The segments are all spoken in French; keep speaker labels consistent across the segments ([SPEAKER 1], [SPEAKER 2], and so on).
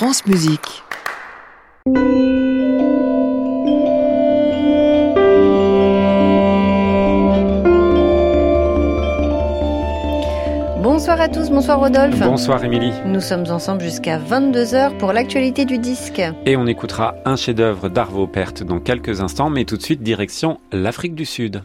[SPEAKER 1] France Musique.
[SPEAKER 2] Bonsoir à tous, bonsoir Rodolphe.
[SPEAKER 3] Bonsoir Émilie.
[SPEAKER 2] Nous sommes ensemble jusqu'à 22h pour l'actualité du disque.
[SPEAKER 3] Et on écoutera un chef-d'œuvre d'Arvo Pärt dans quelques instants, mais tout de suite direction l'Afrique du Sud.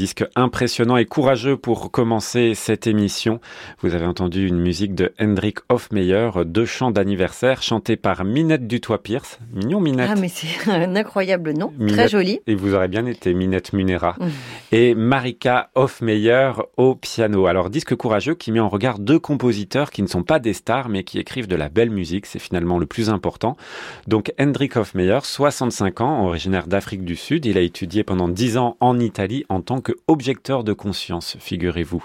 [SPEAKER 3] Disque impressionnant et courageux pour commencer cette émission. Vous avez entendu une musique de Hendrik Hofmeyer, deux chants d'anniversaire chantés par Minette Dutoit-Pierce. Mignon Minette.
[SPEAKER 2] Ah mais c'est un incroyable nom, très joli.
[SPEAKER 3] Et vous aurez bien été Minette Munera. Mmh. Et Marika Hofmeyer au piano. Alors disque courageux qui met en regard deux compositeurs qui ne sont pas des stars mais qui écrivent de la belle musique. C'est finalement le plus important. Donc Hendrik Hofmeyer, 65 ans, originaire d'Afrique du Sud. Il a étudié pendant 10 ans en Italie en tant que objecteur de conscience, figurez-vous.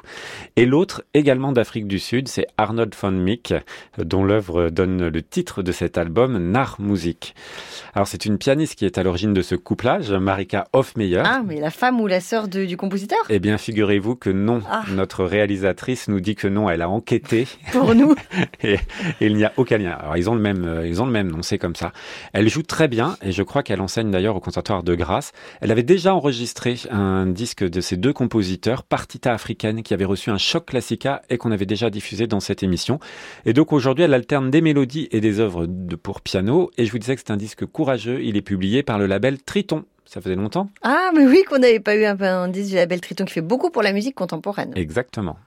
[SPEAKER 3] Et l'autre, également d'Afrique du Sud, c'est Arnold von Mick, dont l'œuvre donne le titre de cet album, Nar Music. Alors c'est une pianiste qui est à l'origine de ce couplage, Marika Hofmeyer.
[SPEAKER 2] Ah, mais la femme ou la sœur du compositeur?
[SPEAKER 3] Eh bien, figurez-vous que non. Ah. Notre réalisatrice nous dit que non, elle a enquêté.
[SPEAKER 2] Pour nous.
[SPEAKER 3] et, il n'y a aucun lien. Alors ils ont le même, euh, ils ont le même nom, c'est comme ça. Elle joue très bien et je crois qu'elle enseigne d'ailleurs au conservatoire de Grasse. Elle avait déjà enregistré un disque
[SPEAKER 4] de ces deux compositeurs, Partita africaine, qui avait reçu un choc classica et qu'on avait déjà diffusé dans cette émission. Et donc aujourd'hui, elle alterne des mélodies et des œuvres de, pour piano. Et je vous disais que c'est un disque courageux. Il est publié par le label Triton. Ça faisait longtemps
[SPEAKER 2] Ah, mais oui, qu'on n'avait pas eu un, un disque du label Triton qui fait beaucoup pour la musique contemporaine.
[SPEAKER 4] Exactement.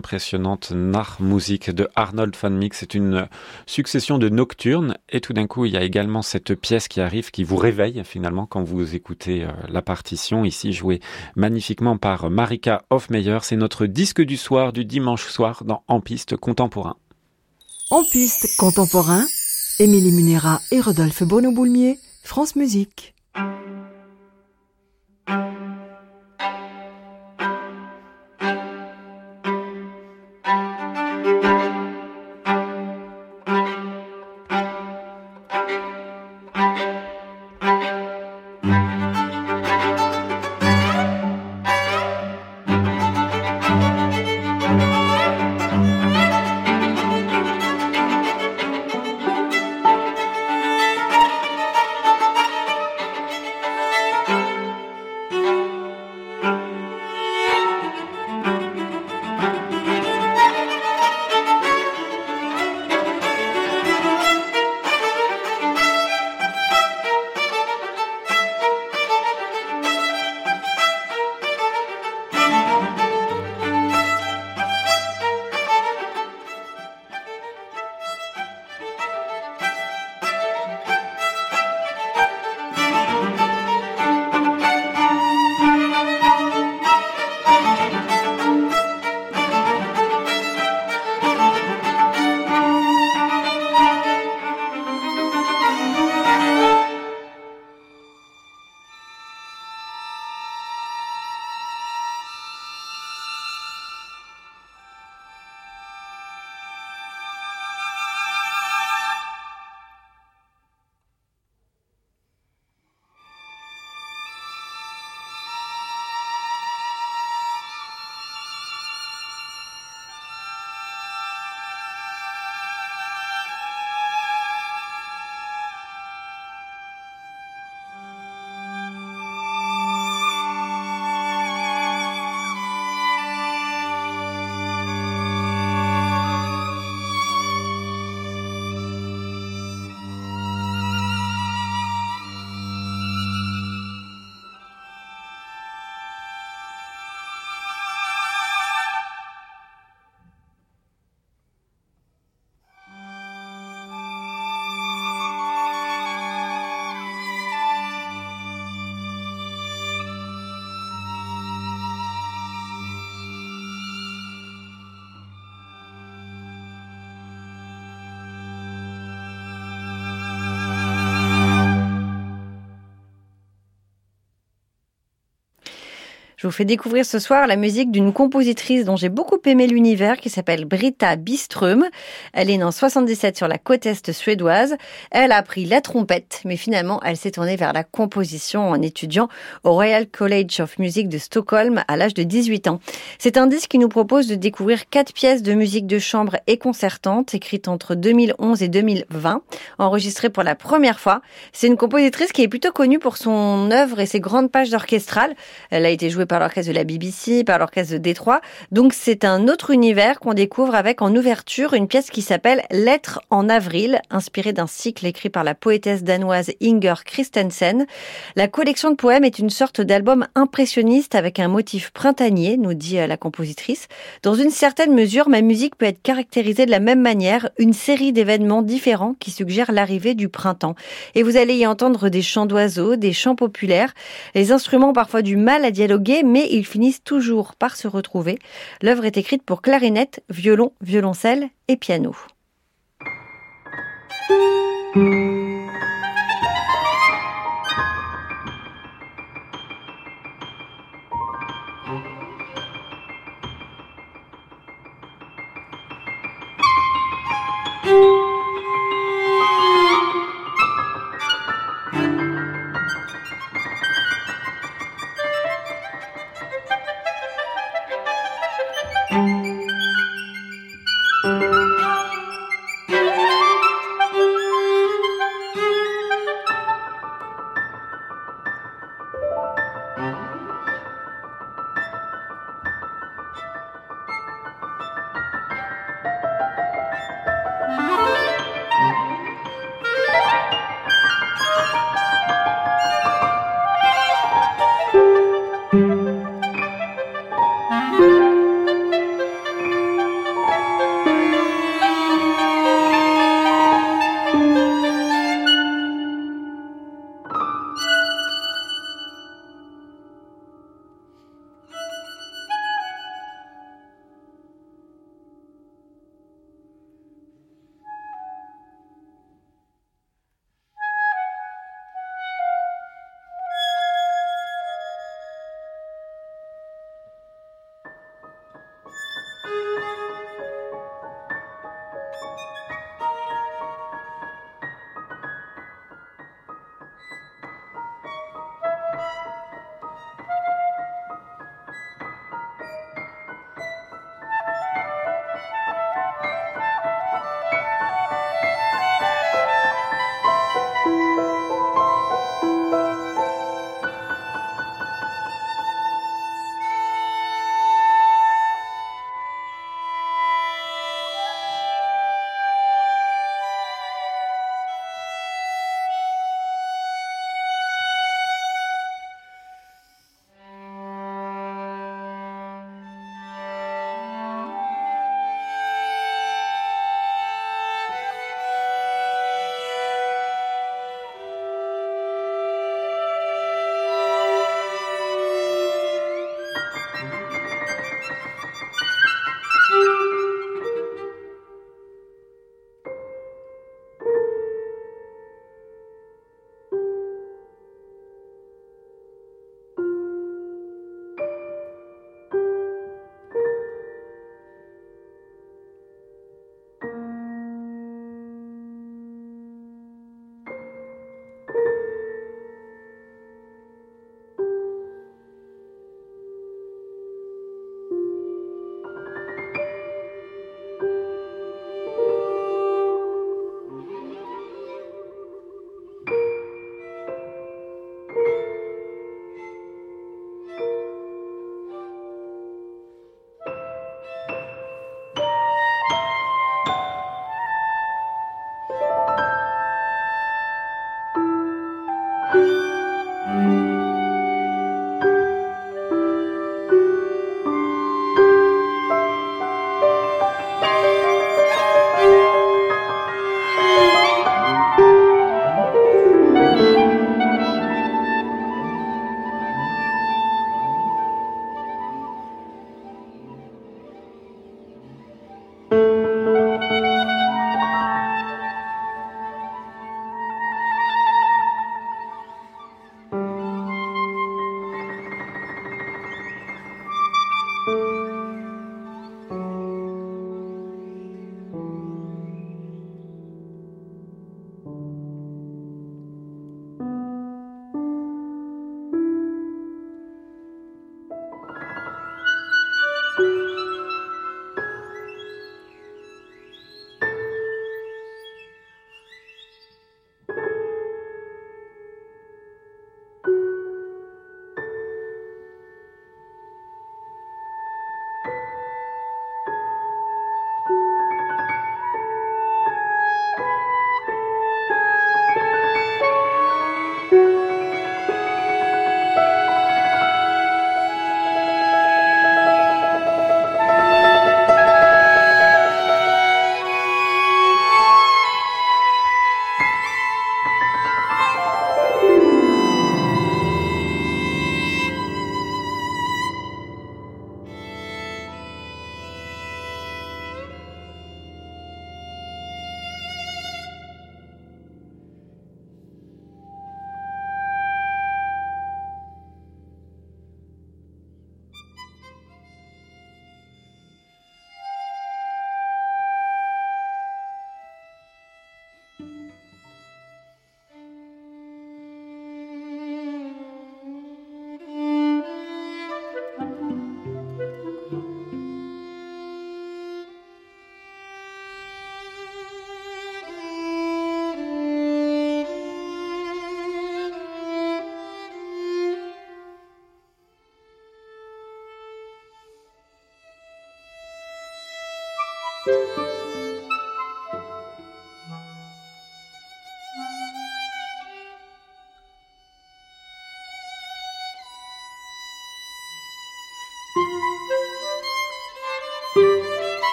[SPEAKER 4] Impressionnante Nachmusik de Arnold van Mick. C'est une succession de nocturnes et tout d'un coup il y a également cette pièce qui arrive qui vous réveille finalement quand vous écoutez euh, la partition ici jouée magnifiquement par Marika Hofmeyer. C'est notre disque du soir du dimanche soir dans En piste contemporain.
[SPEAKER 1] En piste contemporain, Émilie Munera et Rodolphe Bono-Boulmier, France Musique.
[SPEAKER 2] Je vous fais découvrir ce soir la musique d'une compositrice dont j'ai beaucoup aimé l'univers qui s'appelle Britta Biström. Elle est née en 77 sur la côte est suédoise. Elle a appris la trompette, mais finalement elle s'est tournée vers la composition en étudiant au Royal College of Music de Stockholm à l'âge de 18 ans. C'est un disque qui nous propose de découvrir quatre pièces de musique de chambre et concertante écrites entre 2011 et 2020, enregistrées pour la première fois. C'est une compositrice qui est plutôt connue pour son œuvre et ses grandes pages orchestrales. Elle a été jouée par l'orchestre de la BBC, par l'orchestre de Détroit. Donc c'est un autre univers qu'on découvre avec en ouverture une pièce qui s'appelle Lettres en avril, inspirée d'un cycle écrit par la poétesse danoise Inger Christensen. La collection de poèmes est une sorte d'album impressionniste avec un motif printanier, nous dit euh, la compositrice. Dans une certaine mesure, ma musique peut être caractérisée de la même manière, une série d'événements différents qui suggèrent l'arrivée du printemps. Et vous allez y entendre des chants d'oiseaux, des chants populaires, les instruments parfois du mal à dialoguer, mais ils finissent toujours par se retrouver. L'œuvre est écrite pour clarinette, violon, violoncelle et piano.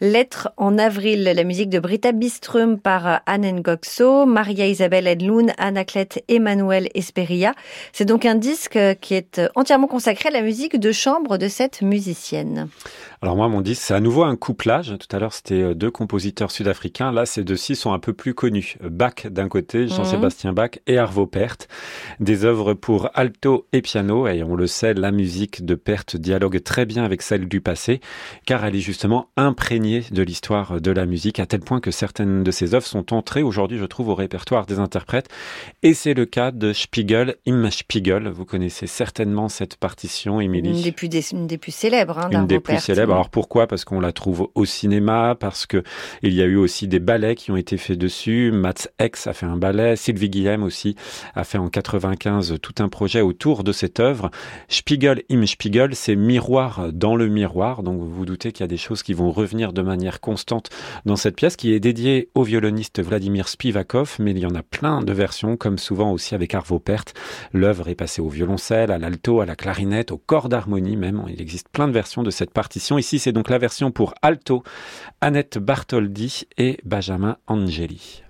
[SPEAKER 2] Lettre en avril, la musique de Britta Bistrum par Anne Ngokso, Maria Isabelle Edloun, Anaclet Emmanuel Esperia. C'est donc un disque qui est entièrement consacré à la musique de chambre de cette musicienne.
[SPEAKER 4] Alors moi, mon disque, c'est à nouveau un couplage. Tout à l'heure, c'était euh, deux compositeurs sud-africains. Là, ces deux-ci sont un peu plus connus. Bach d'un côté, Jean-Sébastien Bach, et Arvo Pärt. Des œuvres pour alto et piano. Et on le sait, la musique de Pärt dialogue très bien avec celle du passé, car elle est justement imprégnée de l'histoire de la musique, à tel point que certaines de ses œuvres sont entrées aujourd'hui, je trouve, au répertoire des interprètes. Et c'est le cas de Spiegel, Im Spiegel. Vous connaissez certainement cette partition, Émilie.
[SPEAKER 2] Une des plus, une des plus célèbres, hein,
[SPEAKER 4] Une des plus célèbres alors pourquoi? Parce qu'on la trouve au cinéma, parce que il y a eu aussi des ballets qui ont été faits dessus. Mats X a fait un ballet, Sylvie Guillem aussi a fait en 95 tout un projet autour de cette œuvre. Spiegel im Spiegel, c'est miroir dans le miroir. Donc vous vous doutez qu'il y a des choses qui vont revenir de manière constante dans cette pièce qui est dédiée au violoniste Vladimir Spivakov, mais il y en a plein de versions, comme souvent aussi avec Arvo Pärt. L'œuvre est passée au violoncelle, à l'alto, à la clarinette, au corps d'harmonie même. Il existe plein de versions de cette partition Ici, c'est donc la version pour alto, Annette Bartholdi et Benjamin Angeli.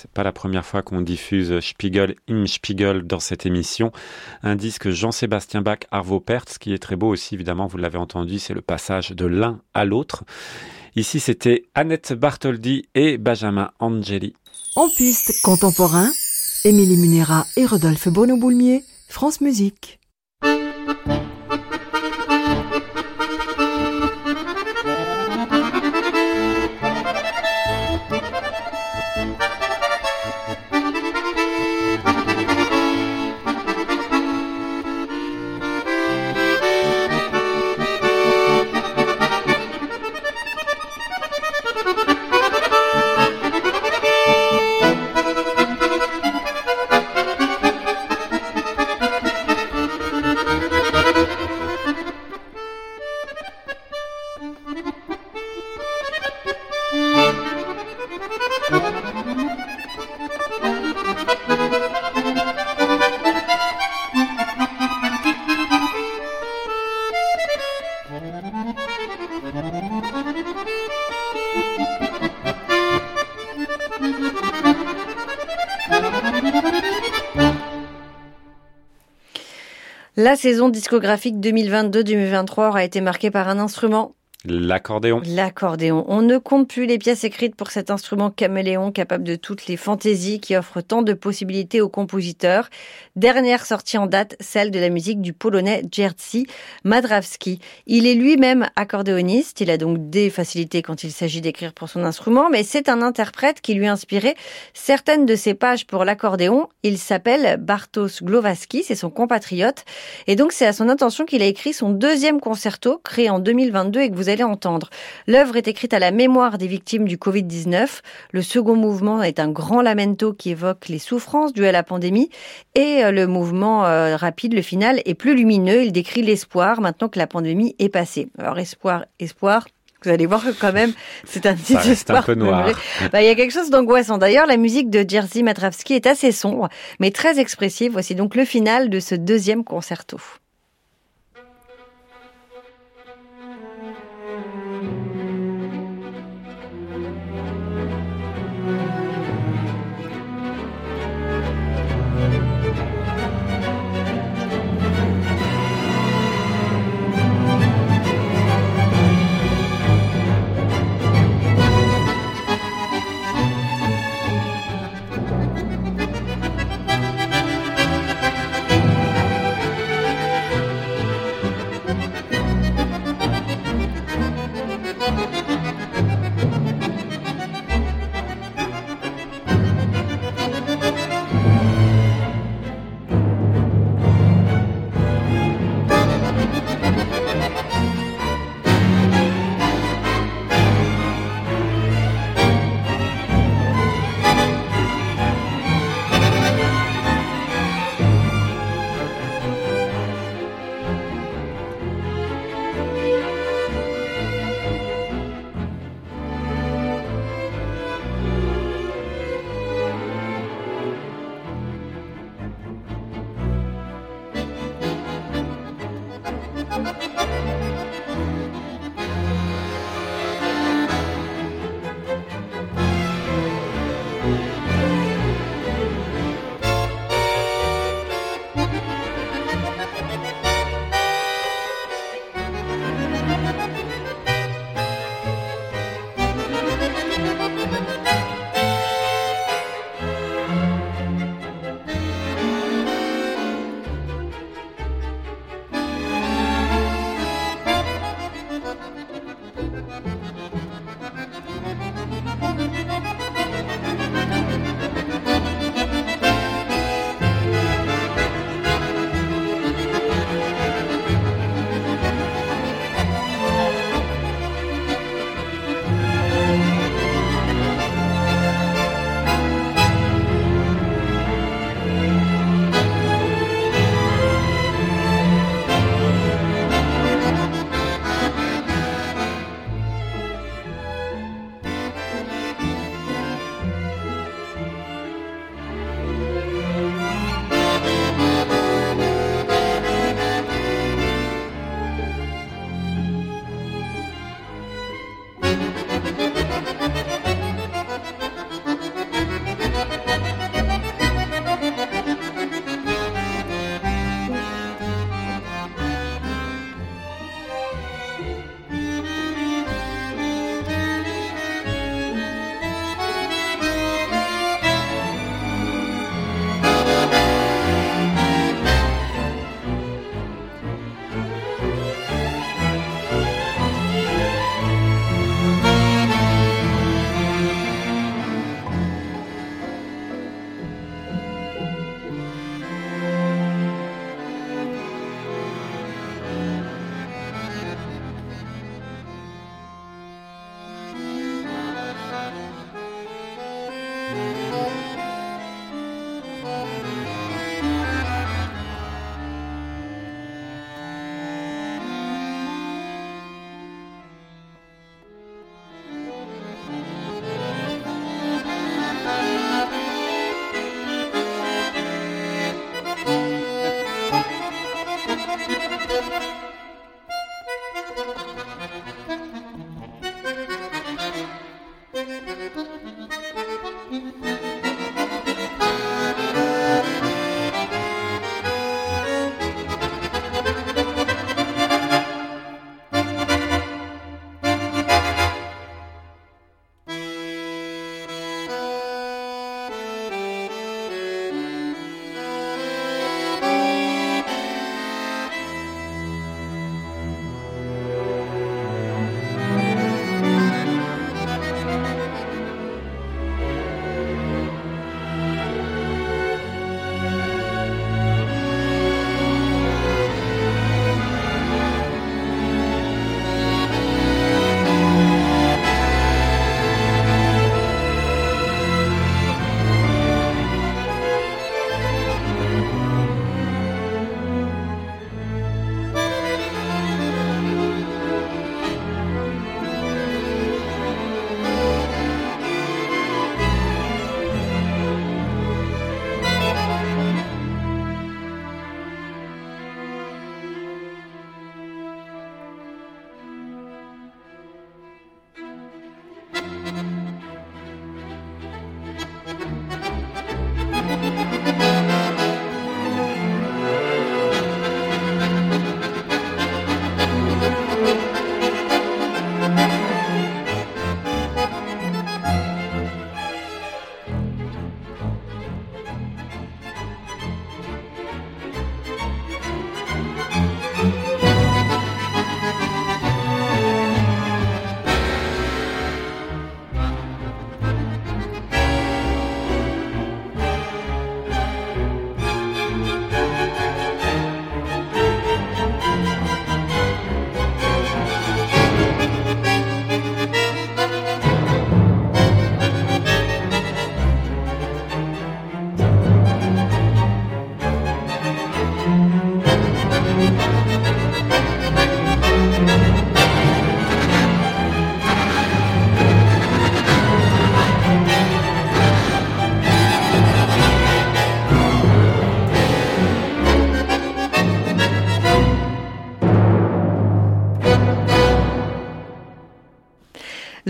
[SPEAKER 4] C'est pas la première fois qu'on diffuse Spiegel im Spiegel dans cette émission. Un disque Jean-Sébastien Bach, Arvo Pärt, ce qui est très beau aussi, évidemment, vous l'avez entendu, c'est le passage de l'un à l'autre. Ici, c'était Annette Bartholdi et Benjamin Angeli.
[SPEAKER 1] En piste contemporain, Émilie Munera et Rodolphe Bono-Boulmier, France Musique.
[SPEAKER 2] La saison discographique 2022-2023 aura été marquée par un instrument
[SPEAKER 4] L'accordéon.
[SPEAKER 2] L'accordéon. On ne compte plus les pièces écrites pour cet instrument caméléon capable de toutes les fantaisies qui offre tant de possibilités aux compositeurs. Dernière sortie en date, celle de la musique du polonais Jerzy Madrawski. Il est lui-même accordéoniste. Il a donc des facilités quand il s'agit d'écrire pour son instrument, mais c'est un interprète qui lui a inspiré certaines de ses pages pour l'accordéon. Il s'appelle Bartosz Glowaski, c'est son compatriote. Et donc c'est à son intention qu'il a écrit son deuxième concerto, créé en 2022 et que vous allez entendre. L'œuvre est écrite à la mémoire des victimes du Covid-19. Le second mouvement est un grand lamento qui évoque les souffrances dues à la pandémie. Et euh, le mouvement euh, rapide, le final, est plus lumineux. Il décrit l'espoir maintenant que la pandémie est passée. Alors espoir, espoir, vous allez voir que quand même, c'est un petit espoir.
[SPEAKER 4] un peu noir.
[SPEAKER 2] Bah, il y a quelque chose d'angoissant. D'ailleurs, la musique de Jerzy Matravski est assez sombre, mais très expressive. Voici donc le final de ce deuxième concerto.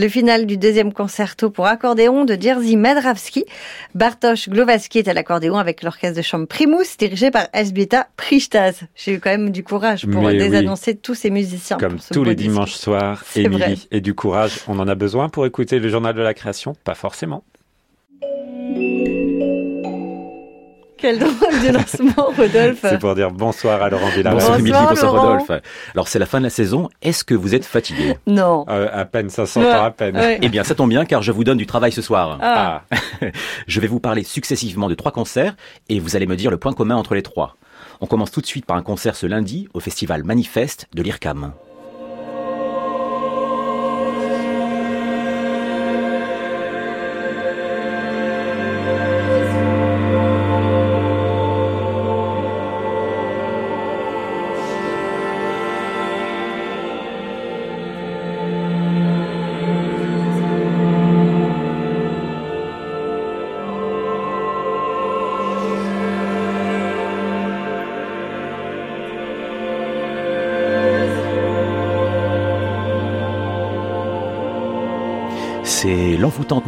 [SPEAKER 2] Le final du deuxième concerto pour accordéon de Jerzy Medravski. Bartosz Glowaski est à l'accordéon avec l'orchestre de chambre Primus, dirigé par Esbieta Prishtaz. J'ai eu quand même du courage pour désannoncer tous ces musiciens.
[SPEAKER 4] Comme tous les dimanches soirs, Émilie. Et du courage, on en a besoin pour écouter le journal de la création? Pas forcément.
[SPEAKER 2] Quel drôle de lancement, Rodolphe.
[SPEAKER 4] C'est pour dire bonsoir à Laurent Villard.
[SPEAKER 2] Bonsoir, bonsoir, bonsoir
[SPEAKER 5] Rodolphe. Alors c'est la fin de la saison. Est-ce que vous êtes fatigué
[SPEAKER 2] Non.
[SPEAKER 4] Euh, à peine, ça s'entend à peine.
[SPEAKER 5] Eh bien, ça tombe bien car je vous donne du travail ce soir.
[SPEAKER 2] Ah.
[SPEAKER 5] je vais vous parler successivement de trois concerts et vous allez me dire le point commun entre les trois. On commence tout de suite par un concert ce lundi au festival Manifeste de l'IRCAM.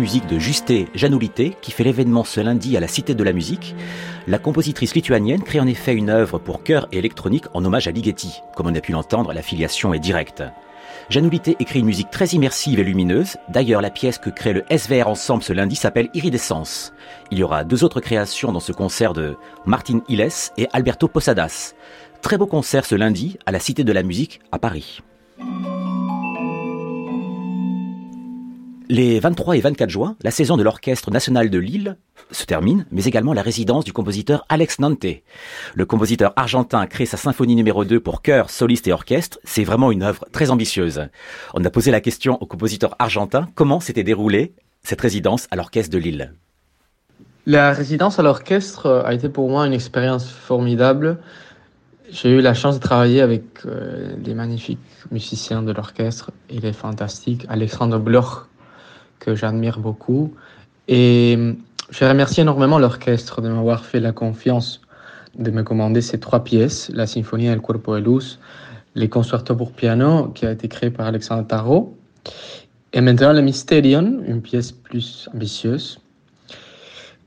[SPEAKER 5] Musique de Justé Janoulité qui fait l'événement ce lundi à la Cité de la Musique. La compositrice lituanienne crée en effet une œuvre pour chœur et électronique en hommage à Ligeti. Comme on a pu l'entendre, la filiation est directe. Janoulité écrit une musique très immersive et lumineuse. D'ailleurs, la pièce que crée le SVR Ensemble ce lundi s'appelle Iridescence. Il y aura deux autres créations dans ce concert de Martin Illes et Alberto Posadas. Très beau concert ce lundi à la Cité de la Musique à Paris. Les 23 et 24 juin, la saison de l'Orchestre national de Lille se termine, mais également la résidence du compositeur Alex Nante. Le compositeur argentin crée sa symphonie numéro 2 pour chœur, soliste et orchestre. C'est vraiment une œuvre très ambitieuse. On a posé la question au compositeur argentin comment s'était déroulée cette résidence à l'Orchestre de Lille?
[SPEAKER 6] La résidence à l'orchestre a été pour moi une expérience formidable. J'ai eu la chance de travailler avec euh, les magnifiques musiciens de l'orchestre. Il est fantastique. Alexandre Bloch, que j'admire beaucoup. Et je remercie énormément l'orchestre de m'avoir fait la confiance de me commander ces trois pièces, la Symphonie El Cuerpo de Luz, les concertos pour piano qui a été créé par Alexandre Tarot, et maintenant le Mysterion, une pièce plus ambitieuse.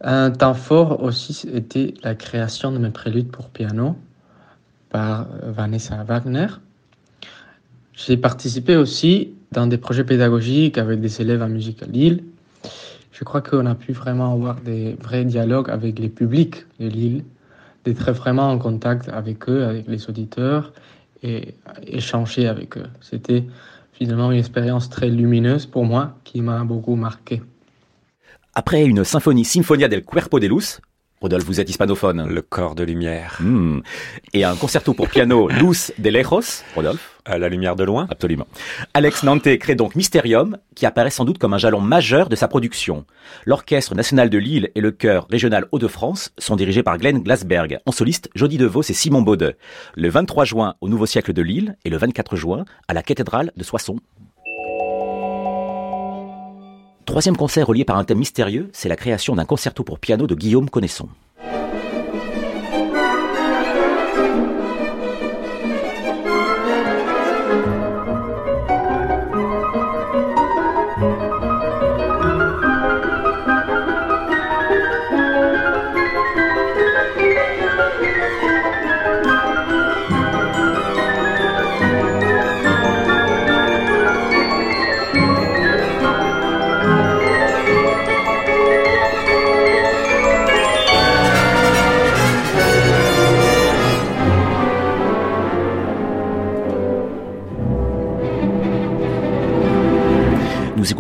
[SPEAKER 6] Un temps fort aussi était la création de mes préludes pour piano par Vanessa Wagner. J'ai participé aussi dans des projets pédagogiques avec des élèves en musique à Lille. Je crois qu'on a pu vraiment avoir des vrais dialogues avec les publics de Lille, d'être vraiment en contact avec eux, avec les auditeurs et échanger avec eux. C'était finalement une expérience très lumineuse pour moi qui m'a beaucoup marqué.
[SPEAKER 5] Après une symphonie Sinfonia del Cuerpo de Luz, Rodolphe, vous êtes hispanophone.
[SPEAKER 4] Le corps de lumière.
[SPEAKER 5] Hmm. Et un concerto pour piano Luz de Lejos, Rodolphe.
[SPEAKER 4] À la lumière de loin.
[SPEAKER 5] Absolument. Alex Nante crée donc Mysterium, qui apparaît sans doute comme un jalon majeur de sa production. L'Orchestre national de Lille et le chœur régional Hauts-de-France sont dirigés par Glenn Glasberg. En soliste, Jody DeVos et Simon Baude. Le 23 juin au Nouveau Siècle de Lille et le 24 juin à la cathédrale de Soissons. Troisième concert relié par un thème mystérieux, c'est la création d'un concerto pour piano de Guillaume Connaisson.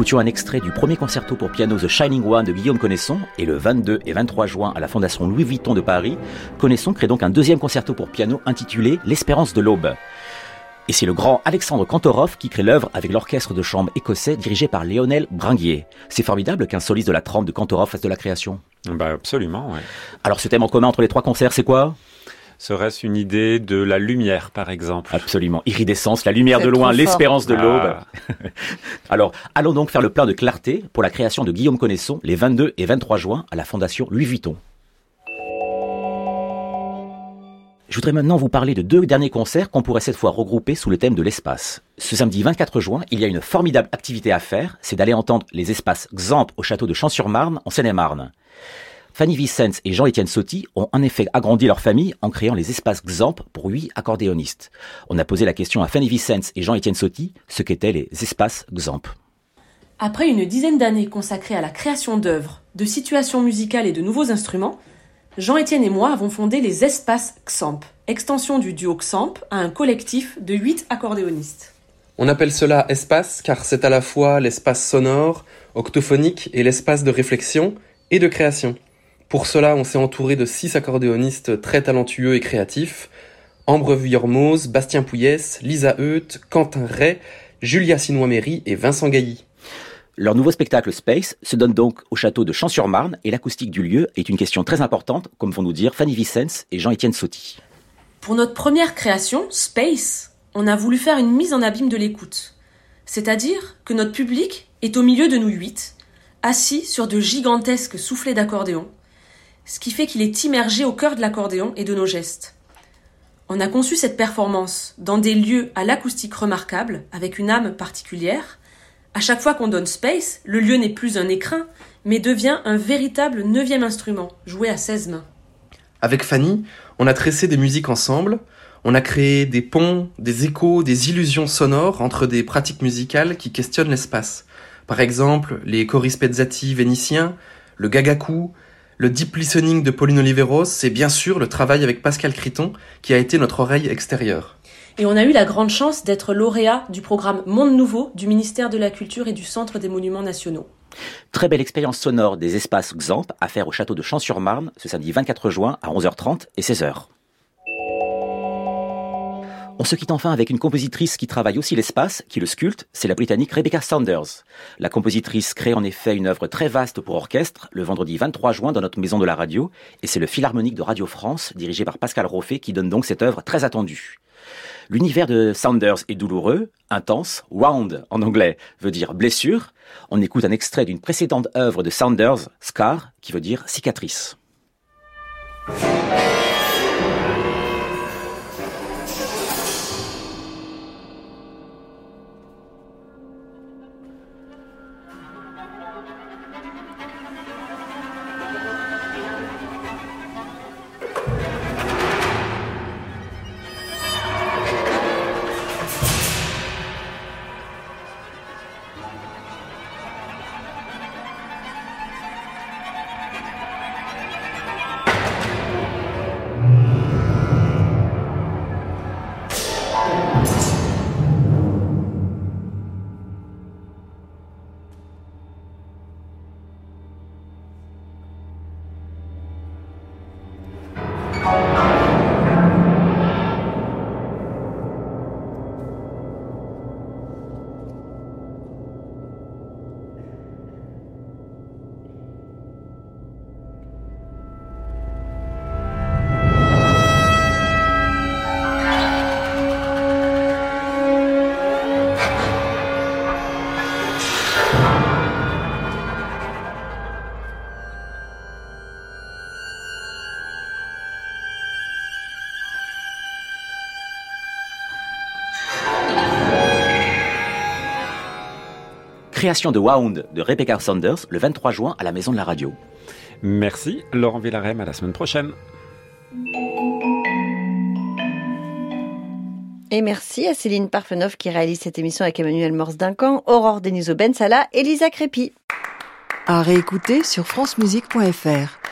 [SPEAKER 5] Écoutions un extrait du premier concerto pour piano The Shining One de Guillaume Connaisson et le 22 et 23 juin à la Fondation Louis Vuitton de Paris, Connaisson crée donc un deuxième concerto pour piano intitulé L'espérance de l'aube. Et c'est le grand Alexandre Kantorov qui crée l'œuvre avec l'orchestre de chambre écossais dirigé par Lionel Bringuier. C'est formidable qu'un soliste de la trempe de Kantorov fasse de la création.
[SPEAKER 4] Bah absolument, ouais.
[SPEAKER 5] Alors ce thème en commun entre les trois concerts, c'est quoi?
[SPEAKER 4] Serait-ce une idée de la lumière, par exemple?
[SPEAKER 5] Absolument. Iridescence, la lumière de loin, l'espérance de l'aube. Ah. Alors, allons donc faire le plein de clarté pour la création de Guillaume Connaisson les 22 et 23 juin à la Fondation Louis Vuitton. Je voudrais maintenant vous parler de deux derniers concerts qu'on pourrait cette fois regrouper sous le thème de l'espace. Ce samedi 24 juin, il y a une formidable activité à faire, c'est d'aller entendre les espaces XAMP au château de Champs-sur-Marne, en Seine-et-Marne. Fanny Vicens et Jean-Étienne Sotti ont en effet agrandi leur famille en créant les espaces XAMP pour huit accordéonistes. On a posé la question à Fanny Vicens et Jean-Étienne Sotti ce qu'étaient les espaces XAMP.
[SPEAKER 7] Après une dizaine d'années consacrées à la création d'œuvres, de situations musicales et de nouveaux instruments, Jean-Étienne et moi avons fondé les Espaces XAMP, extension du duo XAMP à un collectif de 8 accordéonistes.
[SPEAKER 8] On appelle cela espace car c'est à la fois l'espace sonore, octophonique et l'espace de réflexion et de création. Pour cela, on s'est entouré de six accordéonistes très talentueux et créatifs Ambre Vuillermoz, Bastien Pouillès, Lisa Heut, Quentin Ray, Julia Sinois-Méry et Vincent Gailly.
[SPEAKER 5] Leur nouveau spectacle Space se donne donc au château de Champs-sur-Marne et l'acoustique du lieu est une question très importante, comme vont nous dire Fanny Vicens et Jean-Étienne Sotti.
[SPEAKER 7] Pour notre première création, Space, on a voulu faire une mise en abîme de l'écoute. C'est-à-dire que notre public est au milieu de nous huit, assis sur de gigantesques soufflets d'accordéon, ce qui fait qu'il est immergé au cœur de l'accordéon et de nos gestes. On a conçu cette performance dans des lieux à l'acoustique remarquable, avec une âme particulière, à chaque fois qu'on donne space, le lieu n'est plus un écrin, mais devient un véritable neuvième instrument, joué à 16 mains.
[SPEAKER 8] Avec Fanny, on a tressé des musiques ensemble, on a créé des ponts, des échos, des illusions sonores entre des pratiques musicales qui questionnent l'espace. Par exemple, les choris pezzati vénitiens, le gagaku, le deep listening de Pauline Oliveros, c'est bien sûr le travail avec Pascal Criton qui a été notre oreille extérieure.
[SPEAKER 7] Et on a eu la grande chance d'être lauréat du programme Monde Nouveau du ministère de la Culture et du Centre des Monuments Nationaux.
[SPEAKER 5] Très belle expérience sonore des espaces XAMP à faire au château de Champs-sur-Marne ce samedi 24 juin à 11h30 et 16h. On se quitte enfin avec une compositrice qui travaille aussi l'espace, qui le sculpte, c'est la britannique Rebecca Sanders. La compositrice crée en effet une œuvre très vaste pour orchestre le vendredi 23 juin dans notre maison de la radio, et c'est le Philharmonique de Radio France, dirigé par Pascal Roffet, qui donne donc cette œuvre très attendue. L'univers de Sanders est douloureux, intense, wound en anglais veut dire blessure. On écoute un extrait d'une précédente œuvre de Sanders, Scar, qui veut dire cicatrice. Création de Wound de Rebecca Sanders le 23 juin à la Maison de la Radio.
[SPEAKER 4] Merci Laurent Villarem, à la semaine prochaine.
[SPEAKER 2] Et merci à Céline Parfenoff qui réalise cette émission avec Emmanuel Morse Duncan, Aurore Deniso Bensala et Lisa Crépi.
[SPEAKER 1] À réécouter sur francemusique.fr.